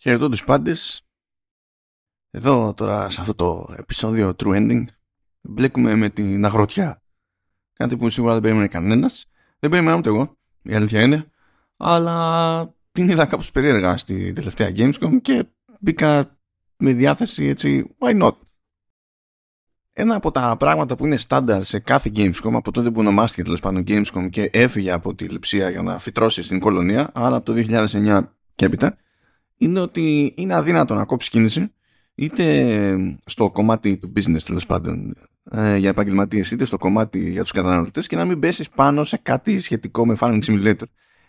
Χαιρετώ τους πάντες. Εδώ τώρα σε αυτό το επεισόδιο True Ending μπλέκουμε με την αγροτιά. Κάτι που σίγουρα δεν περίμενε κανένας. Δεν περίμενα ούτε εγώ, η αλήθεια είναι. Αλλά την είδα κάπως περίεργα στη τελευταία Gamescom και μπήκα με διάθεση έτσι, why not; Ένα από τα πράγματα που είναι στάνταρ σε κάθε Gamescom από τότε που ονομάστηκε τέλος πάντων Gamescom και έφυγε από τη λειψία για να φυτρώσει στην κολονία, άρα από το 2009 και έπειτα, είναι ότι είναι αδύνατο να κόψεις κίνηση είτε στο κομμάτι του business τέλος πάντων ε, για επαγγελματίες, είτε στο κομμάτι για τους καταναλωτές και να μην πέσεις πάνω σε κάτι σχετικό με Farming Simulator.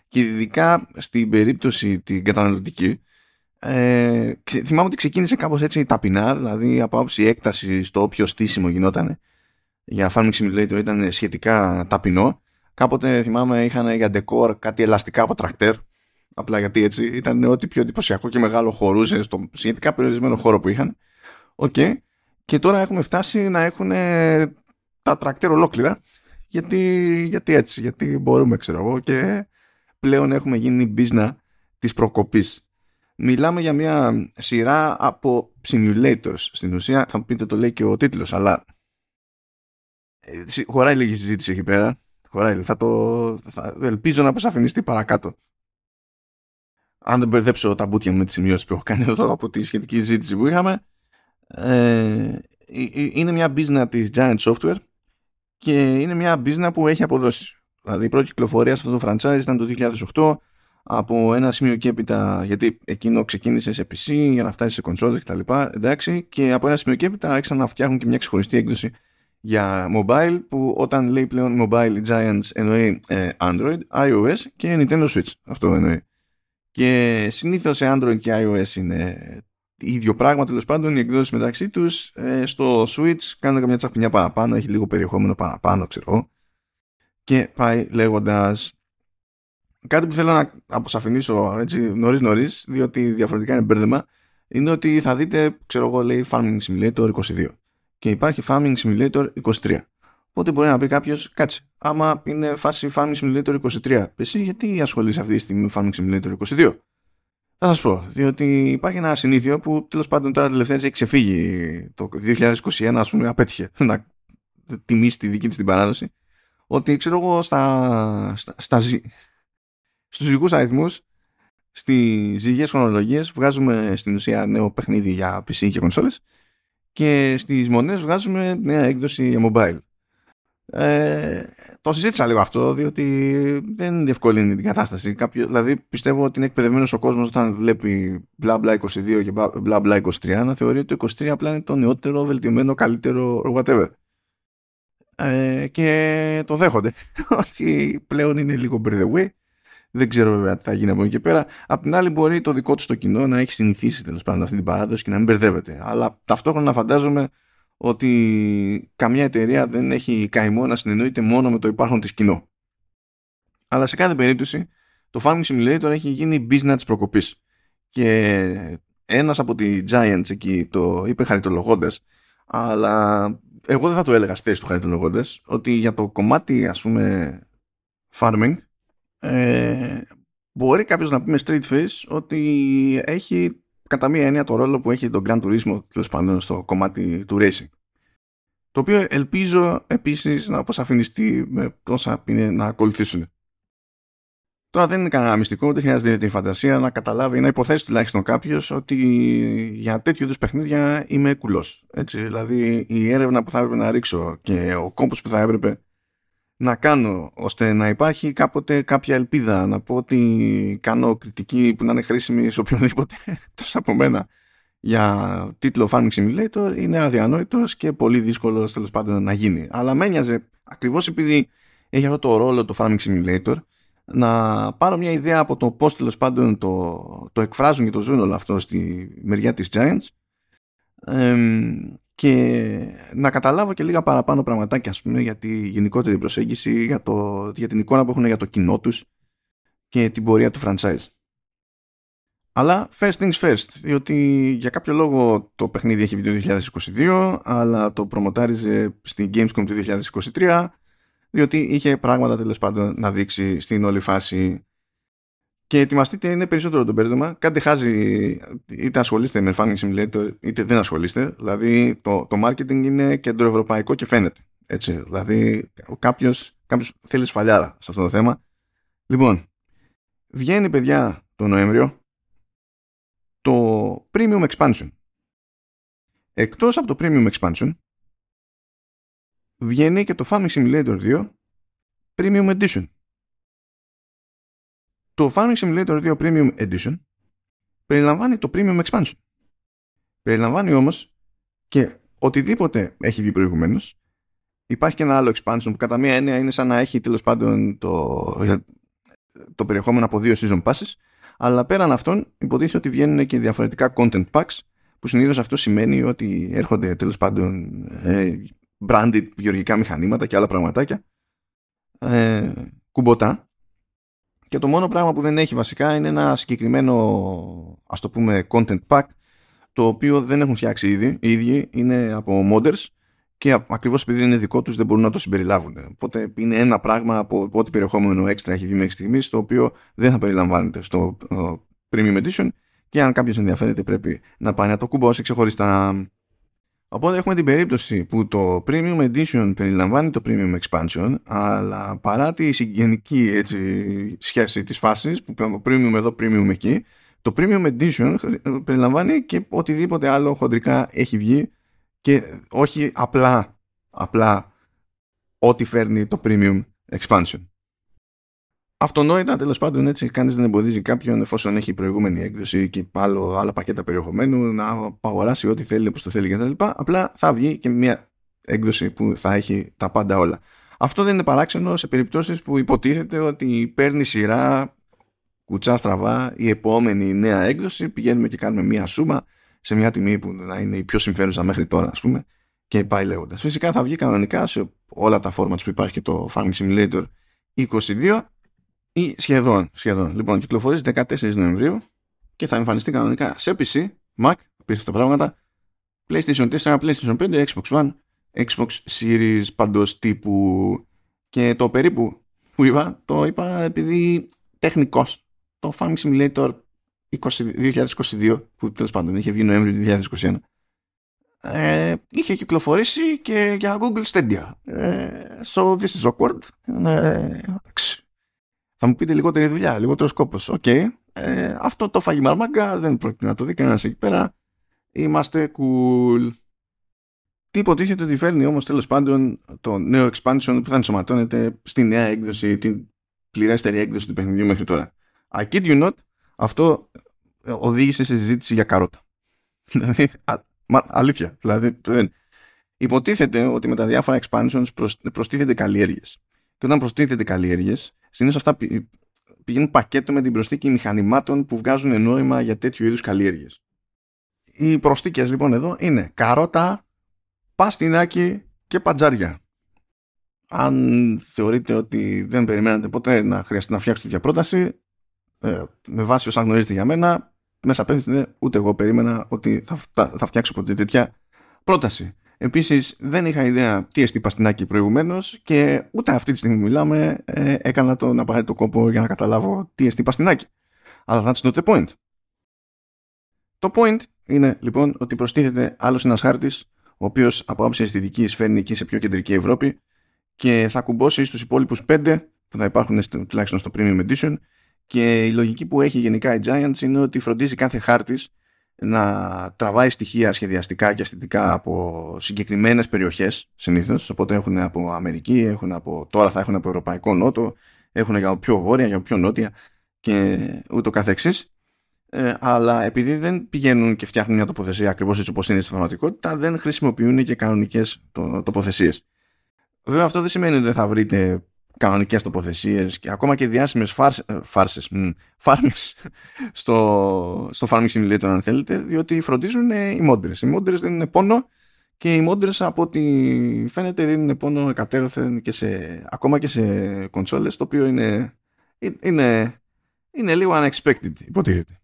Και ειδικά στην περίπτωση την καταναλωτική, ε, θυμάμαι ότι ξεκίνησε κάπως έτσι ταπεινά, δηλαδή από άποψη έκταση στο όποιο στήσιμο γινόταν για Farming Simulator ήταν σχετικά ταπεινό. Κάποτε θυμάμαι είχαν για ντεκόρ κάτι ελαστικά από τρακτέρ Απλά γιατί έτσι ήταν ό,τι πιο εντυπωσιακό και μεγάλο χωρούσε στο σχετικά περιορισμένο χώρο που είχαν. OK. Okay. Και τώρα έχουμε φτάσει να έχουν τα τρακτέρ ολόκληρα. Γιατί, γιατί έτσι, γιατί μπορούμε, ξέρω εγώ, και πλέον έχουμε γίνει μπίζνα της προκοπής. Μιλάμε για μια σειρά από simulators. Στην ουσία, θα μου πείτε το λέει και ο τίτλος, αλλά ε, χωράει λίγη συζήτηση εκεί πέρα. Χωράει, θα το, θα, ελπίζω να αποσαφινιστεί παρακάτω αν δεν μπερδέψω τα μπουτια με τις σημειώσεις που έχω κάνει εδώ από τη σχετική συζήτηση που είχαμε ε, είναι μια business της Giant Software και είναι μια business που έχει αποδώσει. Δηλαδή η πρώτη κυκλοφορία σε αυτό το franchise ήταν το 2008 από ένα σημείο και έπειτα, γιατί εκείνο ξεκίνησε σε PC για να φτάσει σε κονσόλες και τα λοιπά, εντάξει, και από ένα σημείο και έπειτα άρχισαν να φτιάχνουν και μια ξεχωριστή έκδοση για mobile που όταν λέει πλέον mobile Giants εννοεί ε, Android, iOS και Nintendo Switch. Αυτό εννοεί. Και συνήθως σε Android και iOS είναι ίδιο πράγμα τέλος πάντων οι εκδόσεις μεταξύ τους ε, στο Switch κάνουν καμιά τσαχπινιά παραπάνω έχει λίγο περιεχόμενο παραπάνω ξέρω. Και πάει λέγοντας κάτι που θέλω να αποσαφηνίσω έτσι νωρίς νωρίς διότι διαφορετικά είναι μπέρδεμα είναι ότι θα δείτε ξέρω εγώ λέει Farming Simulator 22 και υπάρχει Farming Simulator 23 Οπότε μπορεί να πει κάποιος, κάτσε, άμα είναι φάση Farming Simulator 23, εσύ γιατί ασχολείσαι αυτή τη στιγμή με Farming Simulator 22. Θα σας πω, διότι υπάρχει ένα συνήθειο που τέλος πάντων τώρα τελευταία έχει ξεφύγει το 2021, ας πούμε, απέτυχε να τιμήσει τη δική της την παράδοση. Ότι ξέρω εγώ στα, στα, στα στους ζυγικούς αριθμούς στις ζυγικές χρονολογίες βγάζουμε στην ουσία νέο παιχνίδι για PC και κονσόλες και στις μονές βγάζουμε νέα έκδοση για mobile. Ε, το συζήτησα λίγο αυτό, διότι δεν διευκολύνει την κατάσταση. Κάποιο, δηλαδή, πιστεύω ότι είναι εκπαιδευμένος ο κόσμος όταν βλέπει μπλα μπλα 22 και μπλα μπλα 23 να θεωρεί ότι το 23 απλά είναι το νεότερο, βελτιωμένο, καλύτερο, whatever. Ε, και το δέχονται ότι πλέον είναι λίγο by the way. Δεν ξέρω βέβαια τι θα γίνει από εκεί και πέρα. Απ' την άλλη, μπορεί το δικό του το κοινό να έχει συνηθίσει τέλος πάντων αυτή την παράδοση και να μην μπερδεύεται. Αλλά ταυτόχρονα φαντάζομαι ότι καμιά εταιρεία δεν έχει καημό να συνεννοείται μόνο με το υπάρχον της κοινό. Αλλά σε κάθε περίπτωση το Farming Simulator έχει γίνει business της προκοπής. Και ένας από τη Giants εκεί το είπε χαριτολογώντας, αλλά εγώ δεν θα το έλεγα στη θέση του χαριτολογώντας, ότι για το κομμάτι ας πούμε farming ε, μπορεί κάποιος να πει με straight face ότι έχει κατά μία έννοια το ρόλο που έχει το Grand Turismo τέλος πάντων στο κομμάτι του racing. Το οποίο ελπίζω επίσης να αποσαφινιστεί με τόσα είναι να ακολουθήσουν. Τώρα δεν είναι κανένα μυστικό, ούτε χρειάζεται τη φαντασία να καταλάβει ή να υποθέσει τουλάχιστον κάποιος ότι για τέτοιου είδους παιχνίδια είμαι κουλός. Δηλαδή η έρευνα που θα έπρεπε να ρίξω και ο κόμπο που θα έπρεπε να κάνω ώστε να υπάρχει κάποτε κάποια ελπίδα να πω ότι κάνω κριτική που να είναι χρήσιμη σε οποιονδήποτε εκτός από μένα για τίτλο Farming Simulator είναι αδιανόητος και πολύ δύσκολος τέλος πάντων να γίνει. Αλλά με ένοιαζε ακριβώς επειδή έχει αυτό το ρόλο το Farming Simulator να πάρω μια ιδέα από το πώς τέλος πάντων το, το εκφράζουν και το ζουν όλο αυτό στη μεριά της Giants και να καταλάβω και λίγα παραπάνω πραγματάκια ας πούμε, για τη γενικότερη προσέγγιση, για, το, για την εικόνα που έχουν για το κοινό τους και την πορεία του franchise. Αλλά first things first, διότι για κάποιο λόγο το παιχνίδι έχει βγει το 2022, αλλά το προμοτάριζε στην Gamescom του 2023, διότι είχε πράγματα τέλος πάντων να δείξει στην όλη φάση. Και ετοιμαστείτε είναι περισσότερο το μπέρδεμα. Κάντε χάζει, είτε ασχολείστε με Farming Simulator, είτε δεν ασχολείστε. Δηλαδή το, το marketing είναι κεντροευρωπαϊκό και φαίνεται. Έτσι. Δηλαδή κάποιος κάποιος θέλει σφαλιάρα σε αυτό το θέμα. Λοιπόν, βγαίνει παιδιά το Νοέμβριο το Premium Expansion. Εκτός από το Premium Expansion βγαίνει και το Farming Simulator 2 Premium Edition. Το Farming Simulator 2 Premium Edition περιλαμβάνει το Premium Expansion. Περιλαμβάνει όμως και οτιδήποτε έχει βγει προηγουμένως υπάρχει και ένα άλλο expansion που κατά μία έννοια είναι σαν να έχει τέλος πάντων το, το περιεχόμενο από δύο season passes αλλά πέραν αυτών υποτίθεται ότι βγαίνουν και διαφορετικά content packs που συνήθως αυτό σημαίνει ότι έρχονται τέλος πάντων ε, branded γεωργικά μηχανήματα και άλλα πραγματάκια ε, κουμποτά και το μόνο πράγμα που δεν έχει βασικά είναι ένα συγκεκριμένο ας το πούμε content pack το οποίο δεν έχουν φτιάξει ήδη. Οι ίδιοι είναι από modders και ακριβώς επειδή είναι δικό τους δεν μπορούν να το συμπεριλάβουν. Οπότε είναι ένα πράγμα από ό,τι περιεχόμενο έξτρα έχει βγει μέχρι στιγμής το οποίο δεν θα περιλαμβάνεται στο Premium Edition. Και αν κάποιος ενδιαφέρεται πρέπει να πάει να το κουμπώσει ξεχωριστά Οπότε έχουμε την περίπτωση που το Premium Edition περιλαμβάνει το Premium Expansion αλλά παρά τη συγγενική έτσι, σχέση της φάσης που το Premium εδώ, Premium εκεί το Premium Edition περιλαμβάνει και οτιδήποτε άλλο χοντρικά έχει βγει και όχι απλά, απλά ό,τι φέρνει το Premium Expansion. Αυτονόητα τέλος πάντων έτσι κανείς δεν εμποδίζει κάποιον εφόσον έχει προηγούμενη έκδοση και άλλο, άλλα πακέτα περιεχομένου να απαγοράσει ό,τι θέλει όπως το θέλει κτλ. Απλά θα βγει και μια έκδοση που θα έχει τα πάντα όλα. Αυτό δεν είναι παράξενο σε περιπτώσεις που υποτίθεται ότι παίρνει σειρά κουτσά στραβά η επόμενη νέα έκδοση. Πηγαίνουμε και κάνουμε μια σούμα σε μια τιμή που να είναι η πιο συμφέρουσα μέχρι τώρα, ας πούμε, και πάει λέγοντας. Φυσικά θα βγει κανονικά σε όλα τα formats που υπάρχει και το Farming Simulator 22 ή σχεδόν, σχεδόν. Λοιπόν, κυκλοφορεί 14 Νοεμβρίου και θα εμφανιστεί κανονικά σε PC, Mac, τα πράγματα, PlayStation 4, PlayStation 5, Xbox One, Xbox Series παντός τύπου και το περίπου που είπα, το είπα επειδή τεχνικώς. Το Farming Simulator 2022, που τέλος πάντων είχε βγει Νοέμβριο 2021, ε, είχε κυκλοφορήσει και για Google Stadia. Ε, so this is awkward. Ε, θα μου πείτε λιγότερη δουλειά, λιγότερος κόπος. OK. Okay. Ε, αυτό το 'φαγε η μαρμάγκα δεν πρόκειται να το δει κανένας εκεί πέρα. Είμαστε cool. Τι υποτίθεται ότι φέρνει όμως τέλος πάντων το νέο expansion που θα ενσωματώνεται στη νέα έκδοση, την πληρέστερη έκδοση του παιχνιδιού μέχρι τώρα. I kid you not, αυτό οδήγησε σε συζήτηση για καρότα. Δηλαδή, αλήθεια. Δηλαδή, υποτίθεται ότι με τα διάφορα expansions προστίθεται καλλιέργειες. Και όταν προστίθεται καλλιέργειες, Συνήθως αυτά πηγαίνουν πακέτο με την προσθήκη μηχανημάτων που βγάζουν νόημα για τέτοιου είδους καλλιέργειες. Οι προσθήκες λοιπόν εδώ είναι καρότα, παστινάκι και πατζάρια. Αν θεωρείτε ότι δεν περιμένατε ποτέ να χρειαστεί να φτιάξετε τέτοια πρόταση, ε, με βάση όσα γνωρίζετε για μένα, μέσα πέφτει ούτε εγώ περίμενα ότι θα, θα, θα φτιάξω ποτέ τέτοια πρόταση. Επίσης, δεν είχα ιδέα τι εστί παστινάκι προηγουμένως και ούτε αυτή τη στιγμή που μιλάμε ε, έκανα τον απαραίτητο κόπο για να καταλάβω τι εστί παστινάκι. Αλλά that's not the point. Το point είναι λοιπόν ότι προστίθεται άλλος ένας χάρτης, ο οποίος από άψη αισθητικής φέρνει εκεί σε πιο κεντρική Ευρώπη και θα κουμπώσει στους υπόλοιπους πέντε που θα υπάρχουν τουλάχιστον στο Premium Edition. Και η λογική που έχει γενικά η Giants είναι ότι φροντίζει κάθε χάρτης να τραβάει στοιχεία σχεδιαστικά και αισθητικά από συγκεκριμένες περιοχές συνήθως οπότε έχουν από Αμερική, έχουν από, τώρα θα έχουν από Ευρωπαϊκό Νότο έχουν για πιο βόρεια, για πιο νότια και ούτω καθεξής. Ε, αλλά επειδή δεν πηγαίνουν και φτιάχνουν μια τοποθεσία ακριβώς έτσι όπως είναι στην πραγματικότητα δεν χρησιμοποιούν και κανονικές τοποθεσίες. Βέβαια αυτό δεν σημαίνει ότι δεν θα βρείτε κανονικές τοποθεσίες και ακόμα και διάσημες φάρσες, φάρμες στο, στο Farming Simulator, αν θέλετε, διότι φροντίζουν οι μόντρες. Οι μόντρες δεν είναι πόνο και οι μόντρες από ό,τι φαίνεται δίνουν πόνο εκατέρωθεν και σε, ακόμα και σε κονσόλες, το οποίο είναι, είναι, είναι λίγο unexpected, υποτίθεται.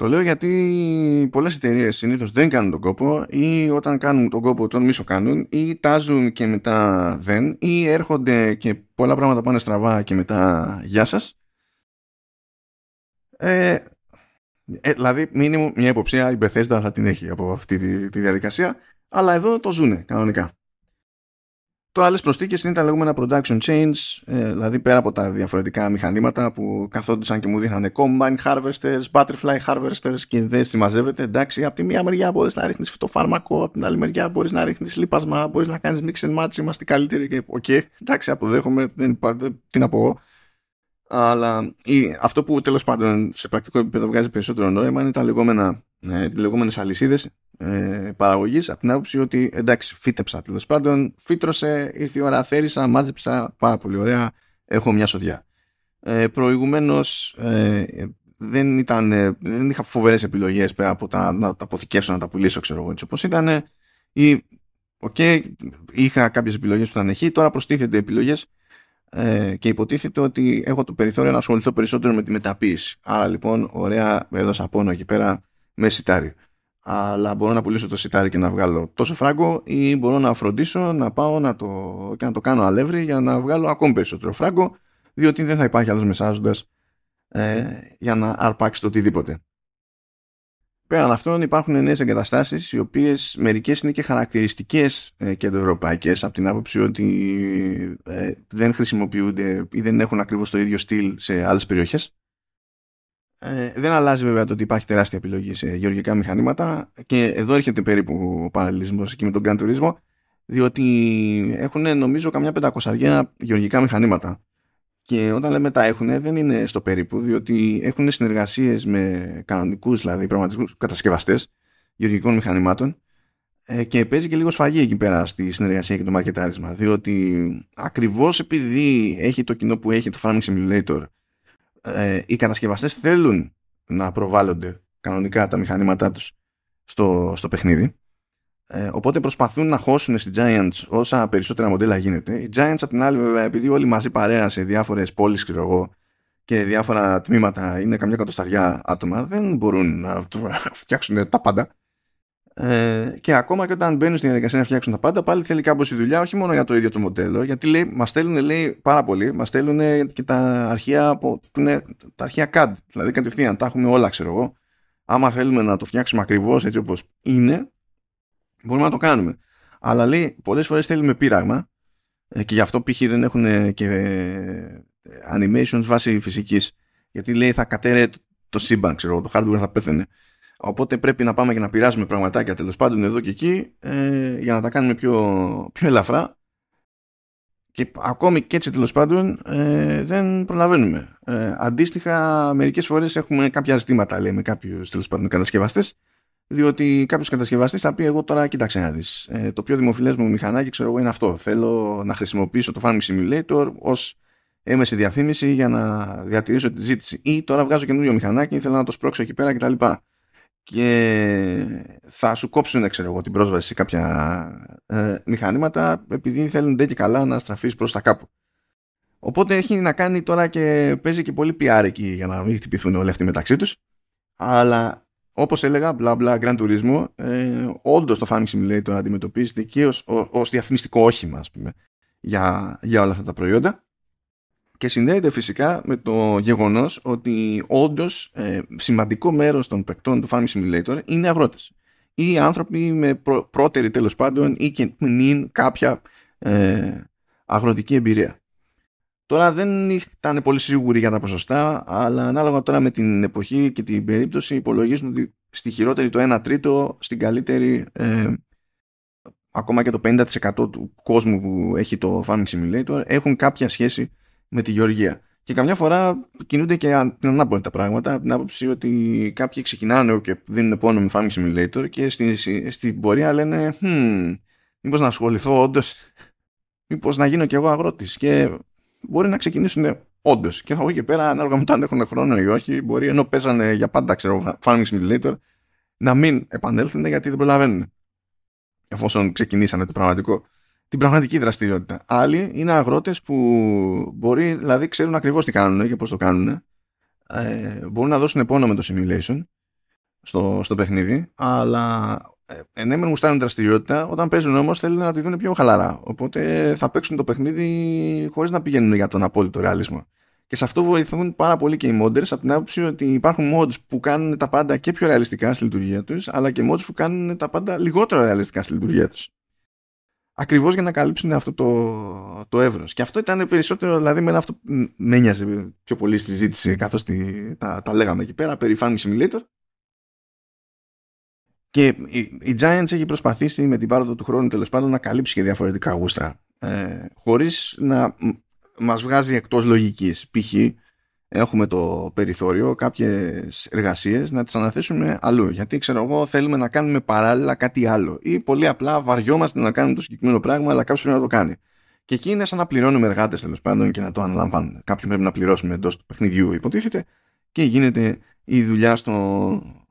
Το λέω γιατί πολλές εταιρείες συνήθως δεν κάνουν τον κόπο ή όταν κάνουν τον κόπο τον μίσο κάνουν ή τάζουν και μετά δεν ή έρχονται και πολλά πράγματα πάνε στραβά και μετά γεια σας Ε, ε, δηλαδή, μήνυμου μια υποψία η Bethesda θα την έχει από αυτή τη, τη διαδικασία, αλλά εδώ το ζούνε κανονικά. Το άλλο που προστέθηκε είναι τα λεγόμενα production chains, ε, δηλαδή πέρα από τα διαφορετικά μηχανήματα που καθόντουσαν και μου δείχνανε combine harvesters, butterfly harvesters και δεν συμμαζεύεται. Εντάξει, από τη μία μεριά μπορείς να ρίχνεις φυτοφάρμακο, από την άλλη μεριά μπορείς να ρίχνεις λίπασμα, μπορείς να κάνεις mix and match, είμαστε καλύτεροι και OK. Okay, εντάξει, αποδέχομαι, δεν υπάρχει, τι να πω εγώ. Αλλά η, αυτό που τέλος πάντων σε πρακτικό επίπεδο βγάζει περισσότερο νόημα είναι τα λεγόμενα, ε, λεγόμενες αλυσίδες ε, παραγωγής από την άποψη ότι εντάξει φύτεψα τέλος πάντων, φύτρωσε, ήρθε η ώρα, θέρισα, μάζεψα, πάρα πολύ ωραία, έχω μια σοδιά. Ε, προηγουμένως ε, δεν, ήταν, ε, δεν είχα φοβερές επιλογές πέρα από τα, να τα αποθηκεύσω, να τα πουλήσω ξέρω εγώ έτσι όπως ήταν ή okay, είχα κάποιες επιλογές που ήταν εκεί, τώρα προστίθενται επιλογές ε, και υποτίθεται ότι έχω το περιθώριο να ασχοληθώ περισσότερο με τη μεταποίηση. Άρα λοιπόν, ωραία, έδωσα πόνο εκεί πέρα με σιτάρι. Αλλά μπορώ να πουλήσω το σιτάρι και να βγάλω τόσο φράγκο ή μπορώ να φροντίσω να πάω να το, και να το κάνω αλεύρι για να βγάλω ακόμη περισσότερο φράγκο διότι δεν θα υπάρχει άλλος μεσάζοντας ε, για να αρπάξει το οτιδήποτε. Πέραν αυτών υπάρχουν νέες εγκαταστάσεις, οι οποίες μερικές είναι και χαρακτηριστικές ε, κεντροευρωπαϊκέ από την άποψη ότι ε, δεν χρησιμοποιούνται ή δεν έχουν ακριβώς το ίδιο στυλ σε άλλες περιοχές. Ε, δεν αλλάζει βέβαια το ότι υπάρχει τεράστια επιλογή σε γεωργικά μηχανήματα και εδώ έρχεται περίπου ο παραλληλισμός εκεί με τον Grand Turismo διότι έχουν νομίζω καμιά πεντακοσαριά γεωργικά μηχανήματα και όταν λέμε τα έχουν, δεν είναι στο περίπου, διότι έχουν συνεργασίες με κανονικούς, δηλαδή πραγματικούς κατασκευαστές γεωργικών μηχανημάτων ε, και παίζει και λίγο σφαγή εκεί πέρα στη συνεργασία και το μαρκετάρισμα. Διότι ακριβώς επειδή έχει το κοινό που έχει το Farming Simulator, ε, οι κατασκευαστές θέλουν να προβάλλονται κανονικά τα μηχανήματά τους στο, στο παιχνίδι ε, οπότε προσπαθούν να χώσουν στη Giants όσα περισσότερα μοντέλα γίνεται. Οι Giants απ' την άλλη βέβαια επειδή όλοι μαζί παρέα σε διάφορες πόλεις ξέρω και διάφορα τμήματα είναι καμιά κατοσταριά άτομα δεν μπορούν να φτιάξουν τα πάντα. Ε, και ακόμα και όταν μπαίνουν στην διαδικασία να φτιάξουν τα πάντα, πάλι θέλει κάπως η δουλειά, όχι μόνο για το ίδιο το μοντέλο, γιατί λέει, μας στέλνουν λέει, πάρα πολύ, μας στέλνουν και τα αρχεία, που είναι τα αρχεία CAD. Δηλαδή κατευθείαν τα έχουμε όλα, ξέρω εγώ. Άμα θέλουμε να το φτιάξουμε ακριβώς έτσι όπως είναι, μπορούμε να το κάνουμε. Αλλά λέει πολλές φορές θέλουμε πείραγμα ε, και γι' αυτό π.χ. δεν έχουν και ε, animations βάσει φυσικής γιατί λέει θα κατέρε το σύμπαν, ξέρω, το hardware θα πέθαινε. Οπότε πρέπει να πάμε και να πειράζουμε πραγματάκια τέλος πάντων εδώ και εκεί ε, για να τα κάνουμε πιο, πιο ελαφρά και ακόμη και έτσι τέλος πάντων ε, δεν προλαβαίνουμε. Ε, αντίστοιχα, μερικές φορές έχουμε κάποια ζητήματα λέει, με κάποιους τέλος πάντων κατασκευαστές διότι κάποιος κατασκευαστής θα πει: Εγώ τώρα κοίταξε να δεις. Ε, το πιο δημοφιλές μου μηχανάκι ξέρω εγώ είναι αυτό. Θέλω να χρησιμοποιήσω το Farming Simulator ως έμεση διαφήμιση για να διατηρήσω τη ζήτηση. Ή τώρα βγάζω καινούριο μηχανάκι, θέλω να το σπρώξω εκεί πέρα κτλ. Και θα σου κόψουν ξέρω εγώ, την πρόσβαση σε κάποια ε, μηχανήματα επειδή θέλουν και καλά να στραφείς προς τα κάπου. Οπότε έχει να κάνει τώρα και παίζει και πολύ PR εκεί για να μην χτυπηθούν όλοι αυτοί μεταξύ τους. Αλλά Όπως έλεγα, μπλα μπλα Grand Turismo, ε, όντως το Farming Simulator αντιμετωπίζεται και ως διαφημιστικό όχημα, ας πούμε, για, για όλα αυτά τα προϊόντα. Και συνδέεται φυσικά με το γεγονός ότι όντως ε, σημαντικό μέρος των παικτών του Farming Simulator είναι αγρότες. Ή άνθρωποι με πρω, πρώτερη τέλος πάντων ή και νυν κάποια ε, αγροτική εμπειρία. Τώρα δεν ήταν πολύ σίγουροι για τα ποσοστά, αλλά ανάλογα τώρα με την εποχή και την περίπτωση υπολογίζουν ότι στη χειρότερη το 1 τρίτο, στην καλύτερη ε, ακόμα και το 50% του κόσμου που έχει το Farming Simulator έχουν κάποια σχέση με τη γεωργία. Και καμιά φορά κινούνται και την ανάποδα τα πράγματα, από την άποψη ότι κάποιοι ξεκινάνε και δίνουν πόνο με Farming Simulator και στην, στην πορεία λένε hm, μήπως να ασχοληθώ όντως, μήπως να γίνω κι εγώ αγρότης και μπορεί να ξεκινήσουν όντως. Και από εκεί πέρα, ανάλογα με το αν έχουν χρόνο ή όχι, μπορεί ενώ παίζανε για πάντα, ξέρω, Farming Simulator, να μην επανέλθουν γιατί δεν προλαβαίνουν. Εφόσον ξεκινήσανε το πραγματικό, την πραγματική δραστηριότητα. Άλλοι είναι αγρότες που μπορεί, δηλαδή, ξέρουν ακριβώς τι κάνουν και πώς το κάνουν. Ε, μπορούν να δώσουν επόμενο με το simulation στο, στο παιχνίδι, αλλά ε, ναι, μου στάνουν δραστηριότητα, όταν παίζουν όμω θέλουν να τη δουν πιο χαλαρά. Οπότε θα παίξουν το παιχνίδι χωρί να πηγαίνουν για τον απόλυτο ρεαλισμό. Και σε αυτό βοηθούν πάρα πολύ και οι modders από την άποψη ότι υπάρχουν mods που κάνουν τα πάντα και πιο ρεαλιστικά στη λειτουργία τους αλλά και mods που κάνουν τα πάντα λιγότερο ρεαλιστικά στη λειτουργία τους. Ακριβώς για να καλύψουν αυτό το, το εύρος. Και αυτό ήταν περισσότερο, δηλαδή με αυτό που με ένοιαζε πιο πολύ στη συζήτηση καθώς τη, τα, τα λέγαμε εκεί πέρα περί Farming Simulator. Και η, η Giants έχει προσπαθήσει με την πάροδο του χρόνου τέλος πάντων να καλύψει και διαφορετικά γούστα ε, χωρίς να μας βγάζει εκτός λογικής. Π.χ. έχουμε το περιθώριο κάποιες εργασίες να τις αναθέσουμε αλλού. Γιατί ξέρω εγώ θέλουμε να κάνουμε παράλληλα κάτι άλλο. Ή πολύ απλά βαριόμαστε να κάνουμε το συγκεκριμένο πράγμα αλλά κάποιος πρέπει να το κάνει. Και εκεί είναι σαν να πληρώνουμε εργάτες τέλος πάντων και να το αναλαμβάνουν. Κάποιον πρέπει να πληρώσουμε εντός του παιχνιδιού, υποτίθεται, και γίνεται η δουλειά στο,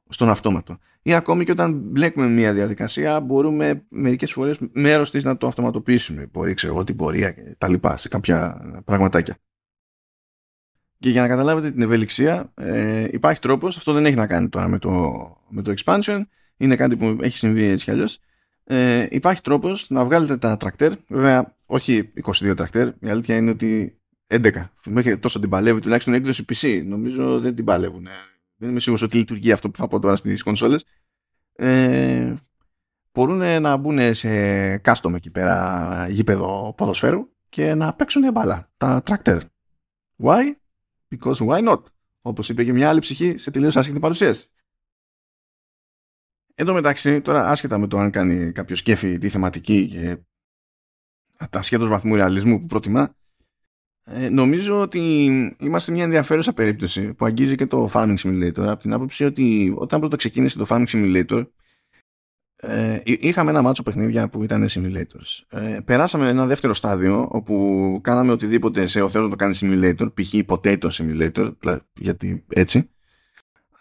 στον αυτόματο. Ή ακόμη και όταν μπλέκουμε μια διαδικασία, μπορούμε μερικές φορές μέρος της να το αυτοματοποιήσουμε. Μπορεί, ξέρω εγώ, την πορεία και τα λοιπά σε κάποια πραγματάκια. Και για να καταλάβετε την ευελιξία, ε, υπάρχει τρόπος, αυτό δεν έχει να κάνει τώρα με το, με το expansion, είναι κάτι που έχει συμβεί έτσι κι αλλιώς. Ε, υπάρχει τρόπος να βγάλετε τα τρακτέρ, βέβαια όχι 22 τρακτέρ, η αλήθεια είναι ότι 11. Μέχρι τόσο την παλεύει τουλάχιστον έκδοση PC. Νομίζω δεν την παλεύουν δεν είμαι σίγουρος ότι λειτουργεί αυτό που θα πω τώρα στις κονσόλες ε, μπορούν να μπουν σε custom εκεί πέρα γήπεδο ποδοσφαίρου και να παίξουν μπάλα τα tractor why? because why not; Όπως είπε και μια άλλη ψυχή σε τελείως άσχετη παρουσίαση Εν τω μεταξύ, τώρα άσχετα με το αν κάνει κάποιος σκέφη τη θεματική και τα σχέδια βαθμού ρεαλισμού που προτιμά, ε, νομίζω ότι είμαστε μια ενδιαφέρουσα περίπτωση που αγγίζει και το Farming Simulator από την άποψη ότι όταν πρώτο ξεκίνησε το Farming Simulator ε, είχαμε ένα μάτσο παιχνίδια που ήταν simulators. Ε, περάσαμε ένα δεύτερο στάδιο όπου κάναμε οτιδήποτε σε ο Θεός να το κάνει simulator, π.χ. potato simulator, γιατί έτσι.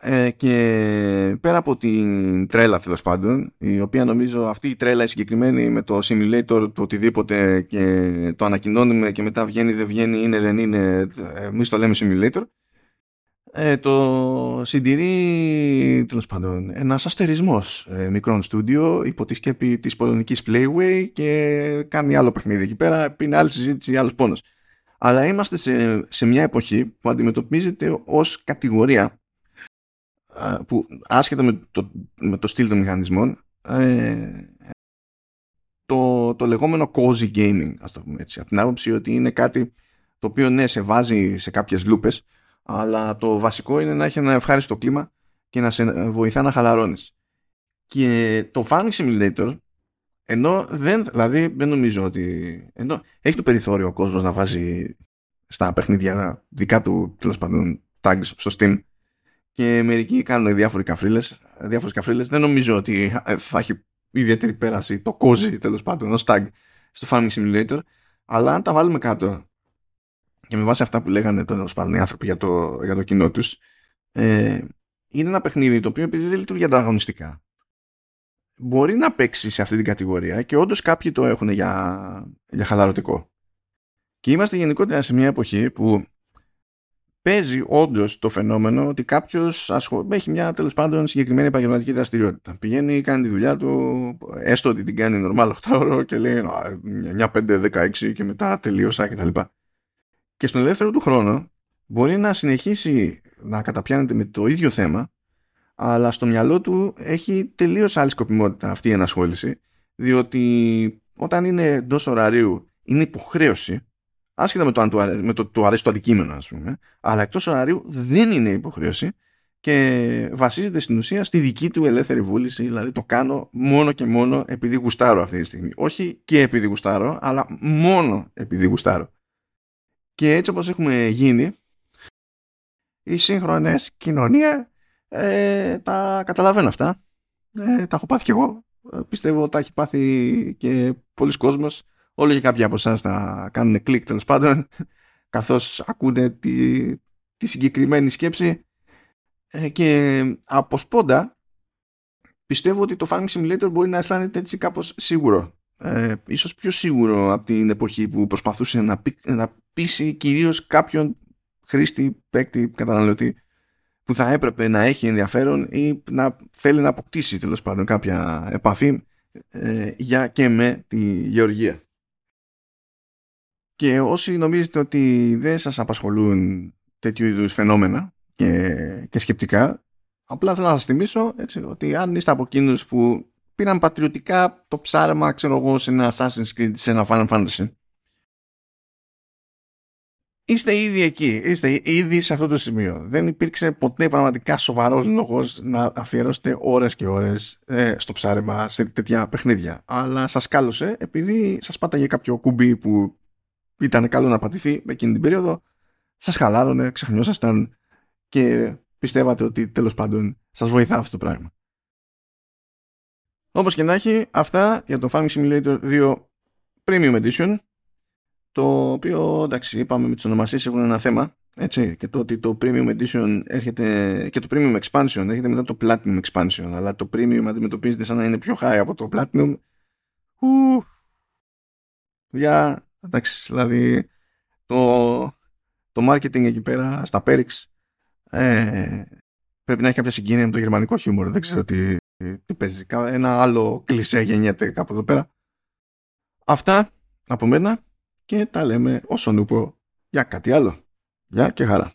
Ε, και πέρα από την τρέλα τέλος πάντων, η οποία νομίζω αυτή η τρέλα η συγκεκριμένη με το simulator του οτιδήποτε και το ανακοινώνουμε και μετά βγαίνει, δεν βγαίνει, είναι, δεν είναι, εμείς το λέμε simulator. Ε, το συντηρεί τέλος πάντων ένας αστερισμός ε, μικρών στούντιο υπό της σκέπη τη πολωνικής Playway και κάνει άλλο παιχνίδι εκεί πέρα. Είναι άλλη συζήτηση, άλλος πόνος. Αλλά είμαστε σε, σε μια εποχή που αντιμετωπίζεται ως κατηγορία που άσχετα με το, με το στυλ των μηχανισμών ε, το, το λεγόμενο cozy gaming ας το πούμε έτσι από την άποψη ότι είναι κάτι το οποίο ναι σε βάζει σε κάποιες λούπες αλλά το βασικό είναι να έχει ένα ευχάριστο κλίμα και να σε βοηθά να χαλαρώνεις. Και το Farming Simulator ενώ δεν, δηλαδή δεν νομίζω ότι ενώ έχει το περιθώριο ο κόσμος να βάζει στα παιχνίδια δικά του τέλος πάντων tags στο Steam και μερικοί κάνουν διάφοροι καφρίλες, διάφορες καφρίλες. Δεν νομίζω ότι θα έχει ιδιαίτερη πέραση το κόζι τέλος πάντων ως tag στο Farming Simulator αλλά αν τα βάλουμε κάτω και με βάση αυτά που λέγανε τέλο πάντων οι άνθρωποι για το, για το κοινό τους, ε, είναι ένα παιχνίδι το οποίο επειδή δεν λειτουργεί ανταγωνιστικά μπορεί να παίξει σε αυτή την κατηγορία και όντως κάποιοι το έχουν για, για χαλαρωτικό. Και είμαστε γενικότερα σε μια εποχή που παίζει όντως το φαινόμενο ότι κάποιος έχει μια τέλος πάντων συγκεκριμένη επαγγελματική δραστηριότητα. Πηγαίνει, κάνει τη δουλειά του, έστω ότι την κάνει normal 8 ώρο και λέει 9, 5, 16 και μετά τελείωσα κτλ. Και, και στον ελεύθερο του χρόνο μπορεί να συνεχίσει να καταπιάνεται με το ίδιο θέμα, αλλά στο μυαλό του έχει τελείως άλλη σκοπιμότητα αυτή η ενασχόληση, διότι όταν είναι εντός ωραρίου είναι υποχρέωση άσχετα με το αν του αρέσει, με το, του αρέσει το αντικείμενο, ας πούμε, αλλά εκτός ωραρίου δεν είναι υποχρέωση και βασίζεται στην ουσία στη δική του ελεύθερη βούληση, δηλαδή το κάνω μόνο και μόνο επειδή γουστάρω αυτή τη στιγμή. Όχι και επειδή γουστάρω, αλλά μόνο επειδή γουστάρω. Και έτσι όπως έχουμε γίνει, οι σύγχρονες κοινωνία ε, τα καταλαβαίνω αυτά. Ε, τα έχω πάθει κι εγώ. Ε, πιστεύω τα έχει πάθει και πολλοί κόσμος Όλοι και κάποιοι από εσάς θα κάνουν κλικ τέλος πάντων καθώς ακούνε τη, τη συγκεκριμένη σκέψη ε, και από σπόντα πιστεύω ότι το Farming Simulator μπορεί να αισθάνεται έτσι κάπως σίγουρο ε, ίσως πιο σίγουρο από την εποχή που προσπαθούσε να, να πείσει κυρίως κάποιον χρήστη, παίκτη, καταναλωτή που θα έπρεπε να έχει ενδιαφέρον ή να θέλει να αποκτήσει τέλος πάντων κάποια επαφή ε, για και με τη γεωργία. Και όσοι νομίζετε ότι δεν σας απασχολούν τέτοιου είδους φαινόμενα και, και σκεπτικά. Απλά θέλω να σας θυμίσω έτσι, ότι αν είστε από εκείνους που πήραν πατριωτικά το ψάρεμα, ξέρω εγώ, σε ένα Assassin's Creed, σε ένα Final Fantasy, είστε ήδη εκεί, είστε ήδη σε αυτό το σημείο. Δεν υπήρξε ποτέ πραγματικά σοβαρός λόγος να αφιερώσετε ώρες και ώρες ε, στο ψάρεμα σε τέτοια παιχνίδια. Αλλά σας κάλωσε επειδή σας πάταγε κάποιο κουμπί που ήταν καλό να πατηθεί εκείνη την περίοδο, σας χαλάρωνε, ξεχνιώσασταν και πιστεύατε ότι τέλος πάντων σας βοηθά αυτό το πράγμα. Όπως και να έχει, αυτά για το Farming Simulator 2 Premium Edition το οποίο εντάξει είπαμε με τις ονομασίες έχουν ένα θέμα έτσι, και το ότι το Premium Edition έρχεται και το Premium Expansion έρχεται μετά το Platinum Expansion αλλά το Premium αντιμετωπίζεται σαν να είναι πιο high από το Platinum Ου, για εντάξει δηλαδή το, το marketing εκεί πέρα στα Perix ε, πρέπει να έχει κάποια συγκίνηση με το γερμανικό χιούμορ δεν ξέρω τι, τι παίζει ένα άλλο κλισέ γεννιέται κάπου εδώ πέρα αυτά από μένα και τα λέμε όσον ούπο για κάτι άλλο. Γεια και χαρά.